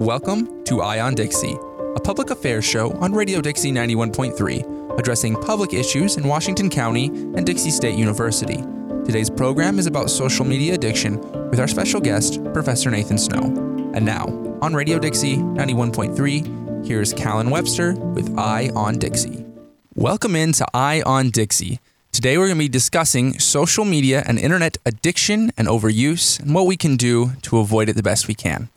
Welcome to Eye on Dixie, a public affairs show on Radio Dixie 91.3, addressing public issues in Washington County and Dixie State University. Today's program is about social media addiction with our special guest, Professor Nathan Snow. And now, on Radio Dixie 91.3, here's Kallen Webster with Eye on Dixie. Welcome into Eye on Dixie. Today we're going to be discussing social media and internet addiction and overuse and what we can do to avoid it the best we can.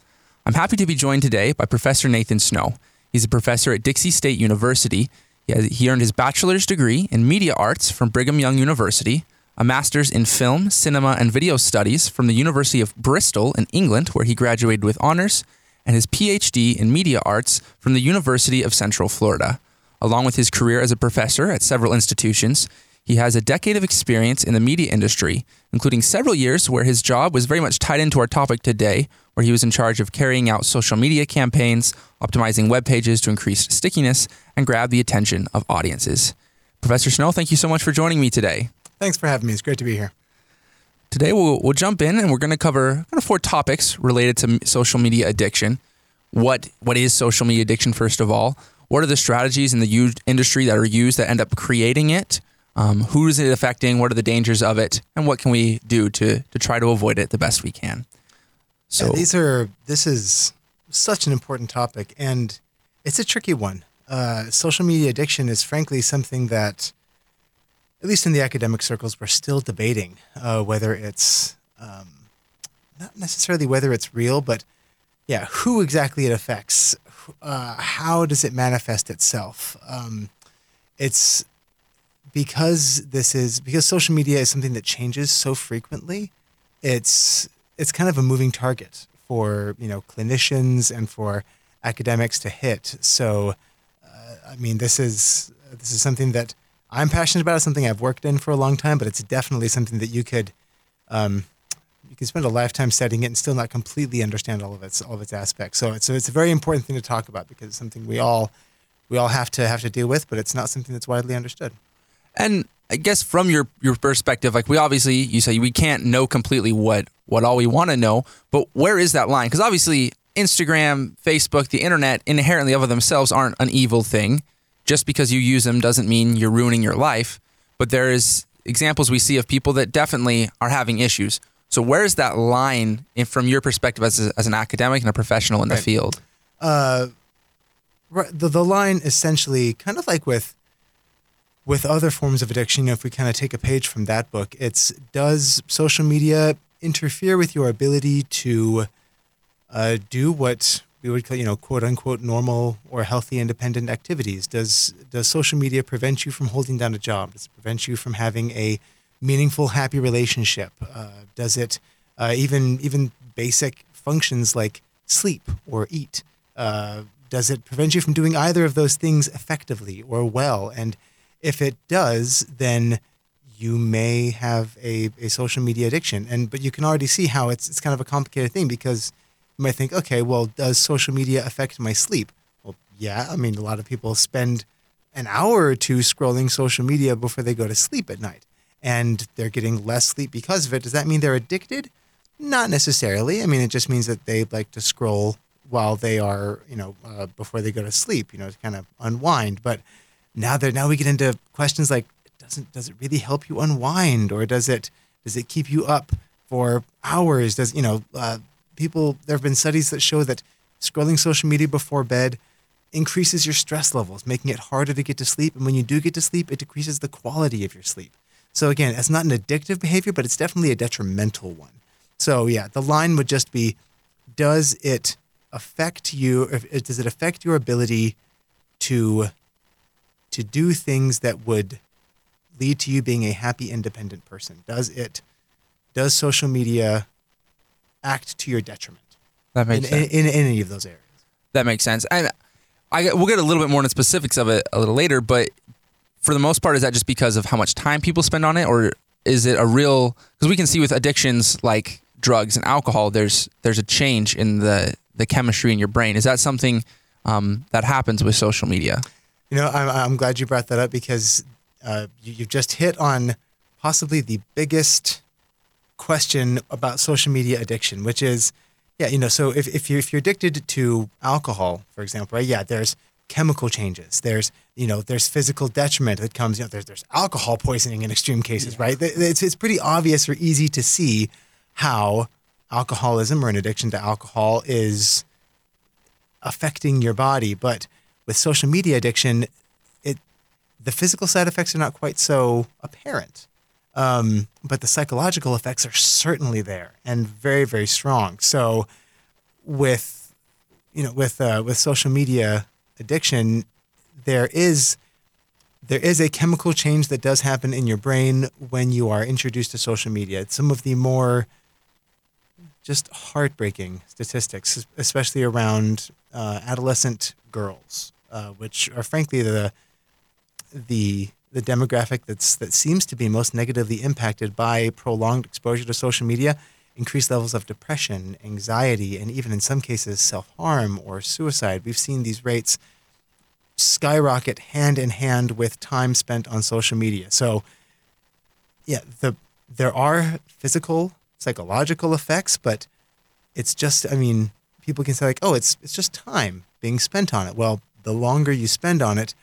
I'm happy to be joined today by Professor Nathan Snow. He's a professor at Dixie State University. He, has, he earned his bachelor's degree in media arts from Brigham Young University, a master's in film, cinema, and video studies from the University of Bristol in England, where he graduated with honors, and his PhD in media arts from the University of Central Florida. Along with his career as a professor at several institutions, he has a decade of experience in the media industry, including several years where his job was very much tied into our topic today, where he was in charge of carrying out social media campaigns, optimizing web pages to increase stickiness, and grab the attention of audiences. Professor Snow, thank you so much for joining me today. Thanks for having me. It's great to be here. Today, we'll, we'll jump in and we're going to cover kind of four topics related to social media addiction. What, what is social media addiction, first of all? What are the strategies in the industry that are used that end up creating it? Um, who is it affecting? What are the dangers of it? And what can we do to, to try to avoid it the best we can? So yeah, these are this is such an important topic, and it's a tricky one. Uh, social media addiction is frankly something that, at least in the academic circles, we're still debating uh, whether it's um, not necessarily whether it's real, but yeah, who exactly it affects. Uh, how does it manifest itself? Um, it's because this is because social media is something that changes so frequently. It's it's kind of a moving target for you know clinicians and for academics to hit. So, uh, I mean, this is this is something that I'm passionate about. It's something I've worked in for a long time, but it's definitely something that you could um, you can spend a lifetime studying it and still not completely understand all of its all of its aspects. So it's so it's a very important thing to talk about because it's something we all we all have to have to deal with, but it's not something that's widely understood. And I guess from your your perspective, like we obviously you say we can't know completely what what all we want to know, but where is that line? Because obviously Instagram, Facebook, the internet inherently of themselves aren't an evil thing. Just because you use them doesn't mean you're ruining your life. But there is examples we see of people that definitely are having issues. So where is that line in, from your perspective as, a, as an academic and a professional in the field? Uh, the, the line essentially kind of like with with other forms of addiction, you know, if we kind of take a page from that book, it's does social media interfere with your ability to uh, do what we would call, you know, quote unquote, normal or healthy independent activities? Does does social media prevent you from holding down a job? Does it prevent you from having a meaningful, happy relationship? Uh, does it uh, even even basic functions like sleep or eat? Uh, does it prevent you from doing either of those things effectively or well? And if it does, then you may have a, a social media addiction. And but you can already see how it's it's kind of a complicated thing because you might think, okay, well, does social media affect my sleep? Well, yeah. I mean, a lot of people spend an hour or two scrolling social media before they go to sleep at night, and they're getting less sleep because of it. Does that mean they're addicted? Not necessarily. I mean, it just means that they like to scroll while they are, you know, uh, before they go to sleep, you know, to kind of unwind. But now that now we get into questions like doesn't does it really help you unwind or does it does it keep you up for hours? Does you know uh, people there have been studies that show that scrolling social media before bed increases your stress levels making it harder to get to sleep. And when you do get to sleep it decreases the quality of your sleep. So again it's not an addictive behavior but it's definitely a detrimental one. So yeah the line would just be does it affect you does it affect your ability to to do things that would lead to you being a happy, independent person? Does it, does social media act to your detriment? That makes in, sense. In, in, any of those areas. That makes sense. And I, we'll get a little bit more into specifics of it a little later, but for the most part, is that just because of how much time people spend on it, or is it a real? Because we can see with addictions like drugs and alcohol, there's there's a change in the the chemistry in your brain. Is that something um, that happens with social media? You know, I'm, I'm glad you brought that up because uh, you, you've just hit on possibly the biggest question about social media addiction, which is, Yeah, you know, so if, if you're if you're addicted to alcohol, for example, right? Yeah, there's chemical changes. There's you know there's physical detriment that comes. You know, there's there's alcohol poisoning in extreme cases, right? It's it's pretty obvious or easy to see how alcoholism or an addiction to alcohol is affecting your body. But with social media addiction, the physical side effects are not quite so apparent. Um, but the psychological effects are certainly there and very, very strong. So, with you know, with uh, with social media addiction, there is there is a chemical change that does happen in your brain when you are introduced to social media. It's some of the more just heartbreaking statistics, especially around uh, adolescent girls, uh, which are frankly the the the demographic that's that seems to be most negatively impacted by prolonged exposure to social media, increased levels of depression, anxiety, and even in some cases self-harm or suicide. We've seen these rates skyrocket hand in hand with time spent on social media. So yeah, the there are physical, psychological effects, but it's just I mean, people can say like, "Oh, it's it's just time being spent on it." Well, the longer you spend on it,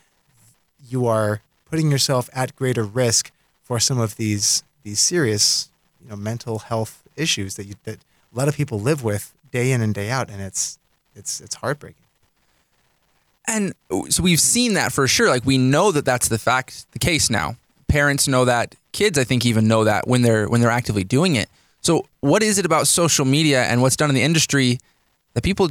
you are putting yourself at greater risk for some of these these serious, you know, mental health issues that you, that a lot of people live with day in and day out, and it's it's it's heartbreaking. And so we've seen that for sure. Like we know that that's the fact, the case now. Parents know that. Kids, I think, even know that when they're when they're actively doing it. So, what is it about social media and what's done in the industry that people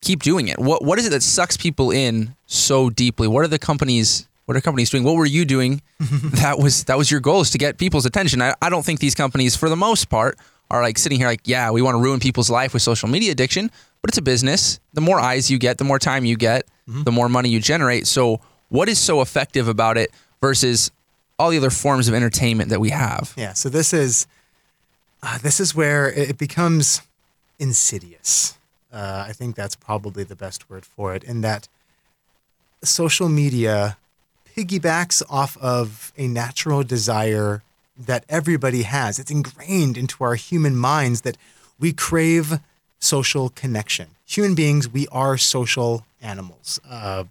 keep doing it? What what is it that sucks people in so deeply? What are the companies what are companies doing? What were you doing? that was that was your goal is to get people's attention. I, I don't think these companies, for the most part, are like sitting here like, yeah, we want to ruin people's life with social media addiction, but it's a business. The more eyes you get, the more time you get, mm-hmm. the more money you generate. So what is so effective about it versus all the other forms of entertainment that we have? Yeah. So this is uh, this is where it becomes insidious. Uh, I think that's probably the best word for it. In that social media piggybacks off of a natural desire that everybody has. It's ingrained into our human minds that we crave social connection. Human beings, we are social animals. Uh,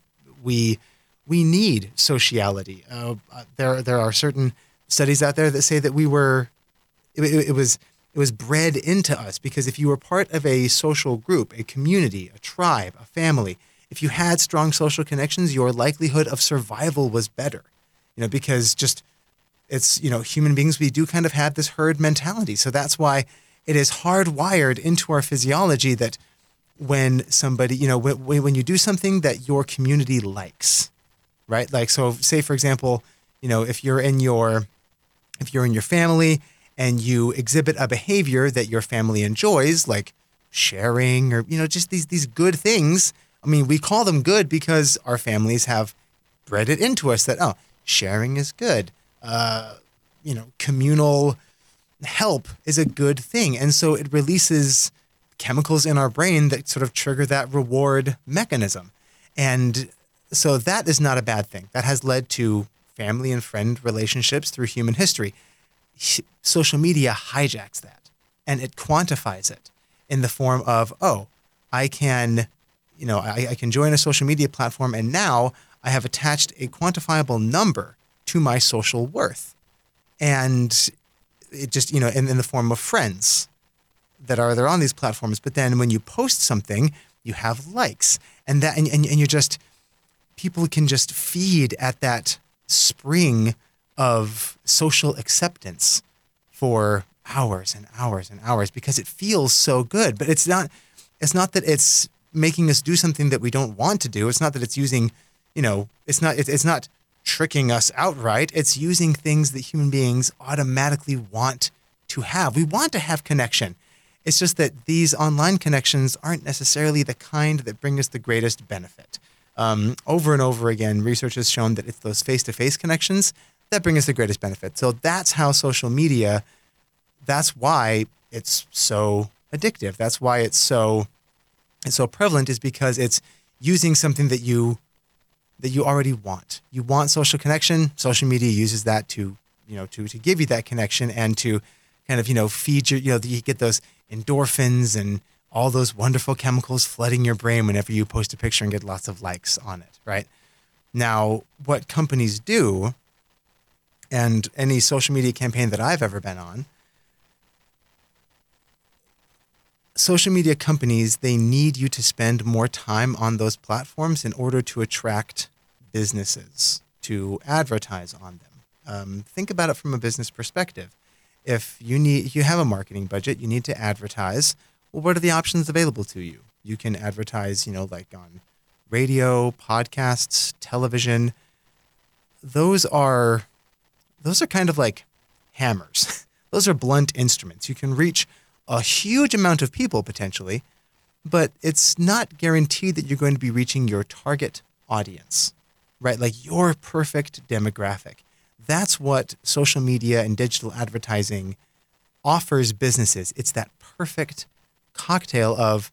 we we need sociality. Uh, there there are certain studies out there that say that we were it, it, it was it was bred into us because if you were part of a social group, a community, a tribe, a family, if you had strong social connections, your likelihood of survival was better. You know, because just it's, you know, human beings, we do kind of have this herd mentality. So that's why it is hardwired into our physiology that when somebody, you know, when, when you do something that your community likes, right? Like, so say, for example, you know, if you're in your, if you're in your family and you exhibit a behavior that your family enjoys, like sharing or, you know, just these, these good things, I mean, we call them good because our families have bred it into us that, oh, sharing is good. Uh, you know, communal help is a good thing. And so it releases chemicals in our brain that sort of trigger that reward mechanism. And so that is not a bad thing. That has led to family and friend relationships through human history. Social media hijacks that and it quantifies it in the form of, oh, I can you know, I, I can join a social media platform and now I have attached a quantifiable number to my social worth. And it just, you know, in, in the form of friends that are there on these platforms. But then when you post something, you have likes. And that and, and, and you're just people can just feed at that spring of social acceptance for hours and hours and hours because it feels so good. But it's not it's not that it's making us do something that we don't want to do. It's not that it's using, you know, it's not it's not tricking us outright. It's using things that human beings automatically want to have. We want to have connection. It's just that these online connections aren't necessarily the kind that bring us the greatest benefit. Um, over and over again, research has shown that it's those face-to-face connections that bring us the greatest benefit. So that's how social media. That's why it's so addictive. That's why it's so it's so prevalent is because it's using something that you that you already want. You want social connection. Social media uses that to you know to to give you that connection and to kind of you know feed your you know you get those endorphins and all those wonderful chemicals flooding your brain whenever you post a picture and get lots of likes on it, right? Now, what companies do, and any social media campaign that I've ever been on, social media companies, they need you to spend more time on those platforms in order to attract businesses to advertise on them. Um, think about it from a business perspective. If you need, you have a marketing budget, you need to advertise. Well, what are the options available to you? You can advertise, you know, like on radio, podcasts, television. Those are, those are kind of like hammers. those are blunt instruments. You can reach a huge amount of people potentially, but it's not guaranteed that you're going to be reaching your target audience, right? Like your perfect demographic. That's what social media and digital advertising offers businesses. It's that perfect cocktail of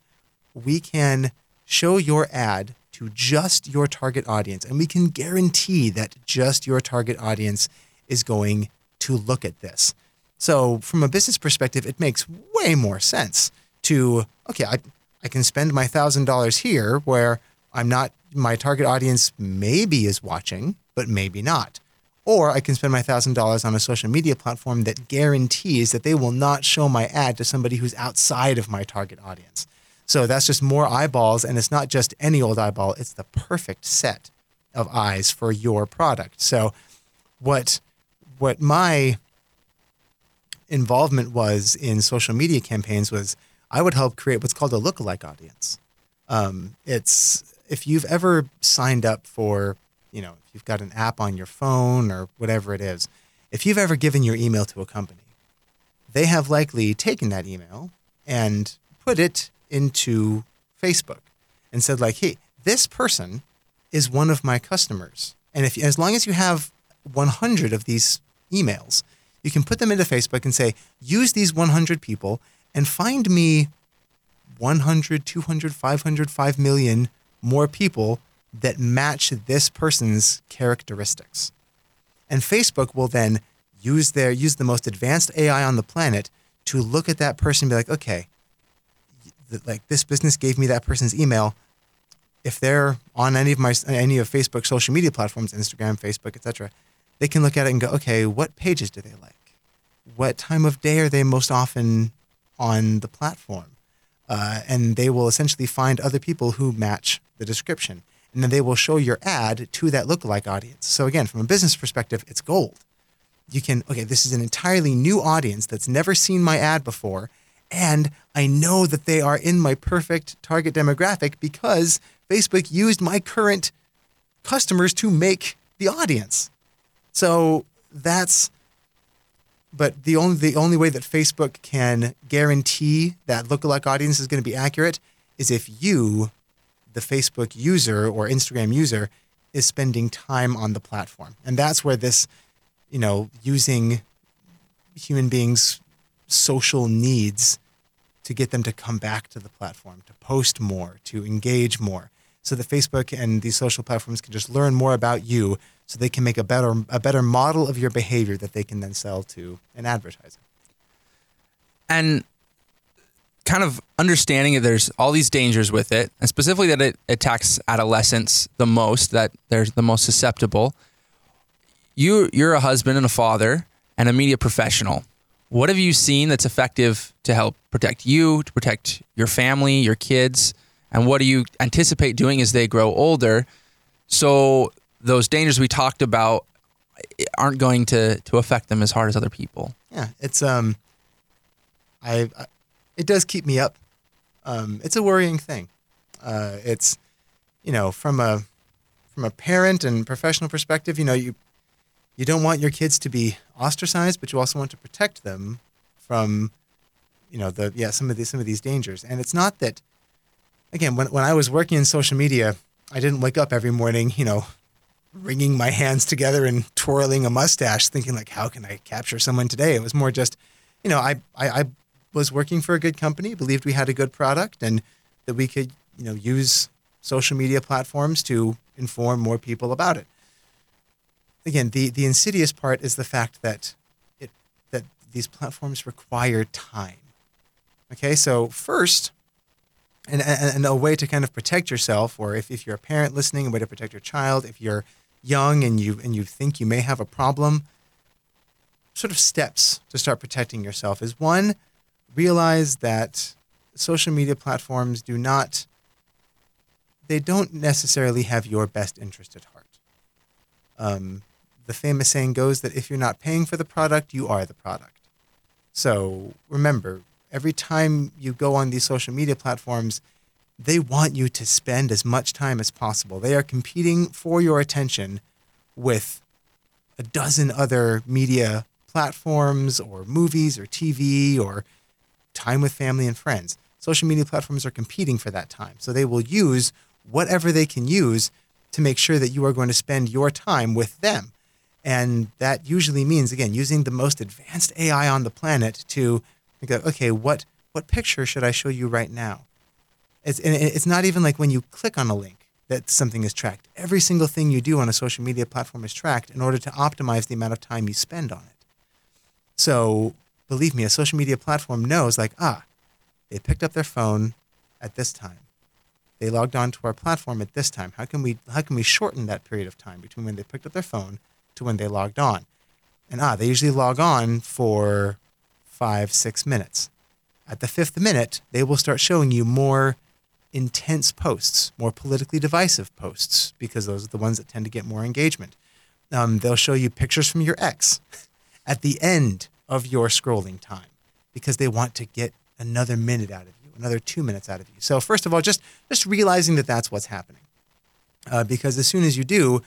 we can show your ad to just your target audience, and we can guarantee that just your target audience is going to look at this. So, from a business perspective, it makes way more sense to, okay, I, I can spend my $1,000 here where I'm not, my target audience maybe is watching, but maybe not. Or I can spend my $1,000 on a social media platform that guarantees that they will not show my ad to somebody who's outside of my target audience. So that's just more eyeballs, and it's not just any old eyeball, it's the perfect set of eyes for your product. So, what, what my involvement was in social media campaigns was I would help create what's called a lookalike audience. Um, it's if you've ever signed up for, you know, if you've got an app on your phone or whatever it is, if you've ever given your email to a company, they have likely taken that email and put it into Facebook and said like, "Hey, this person is one of my customers." And if as long as you have 100 of these emails, you can put them into Facebook and say, use these 100 people and find me 100, 200, 500, 5 million more people that match this person's characteristics. And Facebook will then use their use the most advanced AI on the planet to look at that person and be like, okay, like this business gave me that person's email. If they're on any of my any of Facebook social media platforms, Instagram, Facebook, etc., they can look at it and go, okay, what pages do they like? What time of day are they most often on the platform? Uh, and they will essentially find other people who match the description. And then they will show your ad to that lookalike audience. So, again, from a business perspective, it's gold. You can, okay, this is an entirely new audience that's never seen my ad before. And I know that they are in my perfect target demographic because Facebook used my current customers to make the audience. So that's but the only the only way that Facebook can guarantee that lookalike audience is going to be accurate is if you, the Facebook user or Instagram user, is spending time on the platform, and that's where this, you know, using human beings' social needs to get them to come back to the platform, to post more, to engage more, so that Facebook and these social platforms can just learn more about you so they can make a better a better model of your behavior that they can then sell to an advertiser. And kind of understanding that there's all these dangers with it, and specifically that it attacks adolescents the most, that they're the most susceptible. You you're a husband and a father and a media professional. What have you seen that's effective to help protect you, to protect your family, your kids, and what do you anticipate doing as they grow older? So those dangers we talked about aren't going to to affect them as hard as other people. Yeah, it's um, I, I it does keep me up. Um, it's a worrying thing. Uh, it's you know from a from a parent and professional perspective, you know you you don't want your kids to be ostracized, but you also want to protect them from you know the yeah some of these some of these dangers. And it's not that again when when I was working in social media, I didn't wake up every morning you know wringing my hands together and twirling a mustache, thinking like, how can I capture someone today? It was more just, you know, I, I, I was working for a good company, believed we had a good product, and that we could, you know, use social media platforms to inform more people about it. Again, the the insidious part is the fact that it that these platforms require time. Okay, so first, and, and, a way to kind of protect yourself, or if, if you're a parent listening, a way to protect your child, if you're young and you and you think you may have a problem, sort of steps to start protecting yourself is one, realize that social media platforms do not they don't necessarily have your best interest at heart. Um, the famous saying goes that if you're not paying for the product, you are the product. So remember, every time you go on these social media platforms, they want you to spend as much time as possible. They are competing for your attention with a dozen other media platforms or movies or TV or time with family and friends. Social media platforms are competing for that time. So they will use whatever they can use to make sure that you are going to spend your time with them. And that usually means, again, using the most advanced AI on the planet to go, okay, what, what picture should I show you right now? It's, and it's not even like when you click on a link that something is tracked. Every single thing you do on a social media platform is tracked in order to optimize the amount of time you spend on it. So believe me, a social media platform knows like, ah, they picked up their phone at this time. They logged on to our platform at this time. How can we how can we shorten that period of time between when they picked up their phone to when they logged on? And ah, they usually log on for five, six minutes. At the fifth minute, they will start showing you more intense posts, more politically divisive posts, because those are the ones that tend to get more engagement. Um, they'll show you pictures from your ex at the end of your scrolling time because they want to get another minute out of you, another two minutes out of you. So first of all, just just realizing that that's what's happening, uh, because as soon as you do,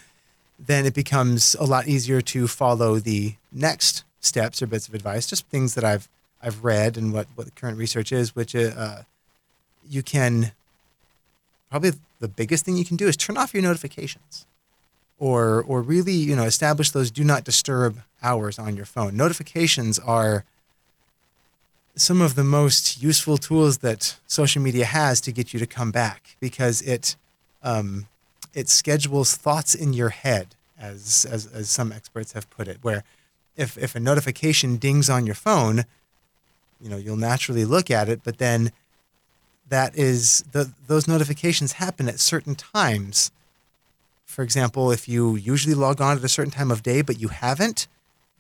then it becomes a lot easier to follow the next steps or bits of advice, just things that I've I've read and what what the current research is, which uh, you can probably the biggest thing you can do is turn off your notifications or or really you know establish those do not disturb hours on your phone. Notifications are some of the most useful tools that social media has to get you to come back because it um, it schedules thoughts in your head as, as as some experts have put it where if if a notification dings on your phone you know you'll naturally look at it but then that is the those notifications happen at certain times for example if you usually log on at a certain time of day but you haven't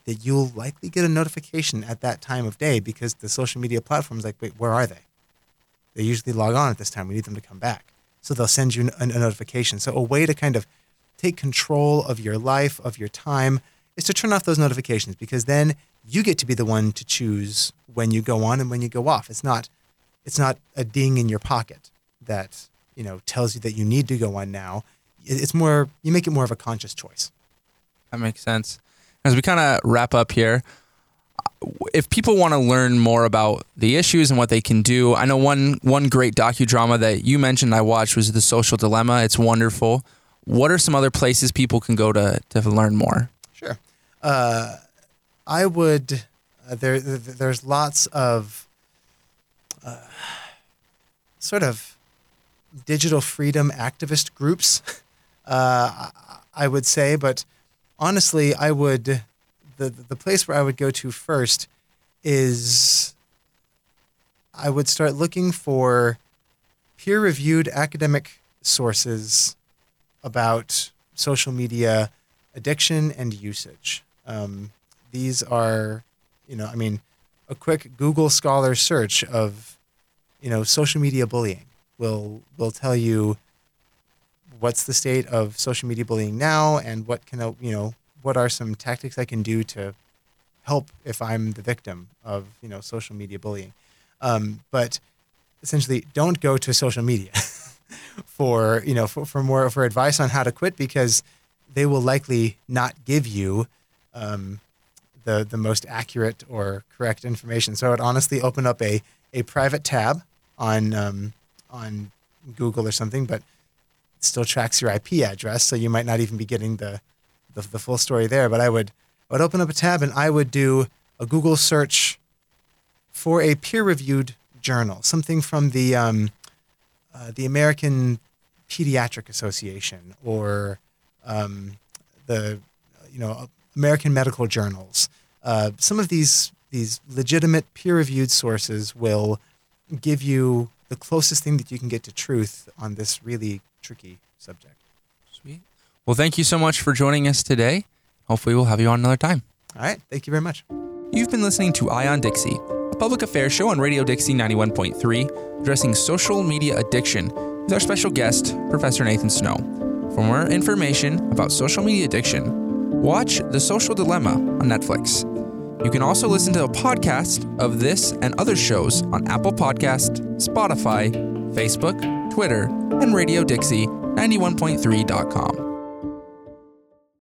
that you'll likely get a notification at that time of day because the social media platform's like, wait, where are they? They usually log on at this time. We need them to come back. So they'll send you a notification. So a way to kind of take control of your life, of your time, is to turn off those notifications because then you get to be the one to choose when you go on and when you go off. It's not it's not a ding in your pocket that, you know, tells you that you need to go on now. It's more you make it more of a conscious choice. That makes sense as we kind of wrap up here, if people want to learn more about the issues and what they can do, I know one one great docudrama that you mentioned I watched was The Social Dilemma. It's wonderful. What are some other places people can go to to learn more? Uh, I would. Uh, there, there's lots of uh, sort of digital freedom activist groups. Uh, I would say, but honestly, I would the the place where I would go to first is I would start looking for peer-reviewed academic sources about social media addiction and usage. Um, these are, you know, I mean, a quick Google Scholar search of, you know, social media bullying will will tell you what's the state of social media bullying now and what can I, you know what are some tactics I can do to help if I'm the victim of you know social media bullying. Um, but essentially, don't go to social media for you know for, for more for advice on how to quit because they will likely not give you um, the the most accurate or correct information. So I would honestly open up a a private tab on um, on Google or something, but it still tracks your IP address, so you might not even be getting the the, the full story there. But I would I would open up a tab and I would do a Google search for a peer-reviewed journal, something from the um, uh, the American Pediatric Association or um, the you know American Medical Journals. Uh, some of these these legitimate peer-reviewed sources will give you the closest thing that you can get to truth on this really tricky subject. Sweet. Well, thank you so much for joining us today. Hopefully, we'll have you on another time. All right. Thank you very much. You've been listening to Eye on Dixie, a public affairs show on Radio Dixie 91.3, addressing social media addiction with our special guest, Professor Nathan Snow. For more information about social media addiction, watch The Social Dilemma on Netflix. You can also listen to a podcast of this and other shows on Apple Podcast, Spotify, Facebook, Twitter, and RadioDixie91.3.com.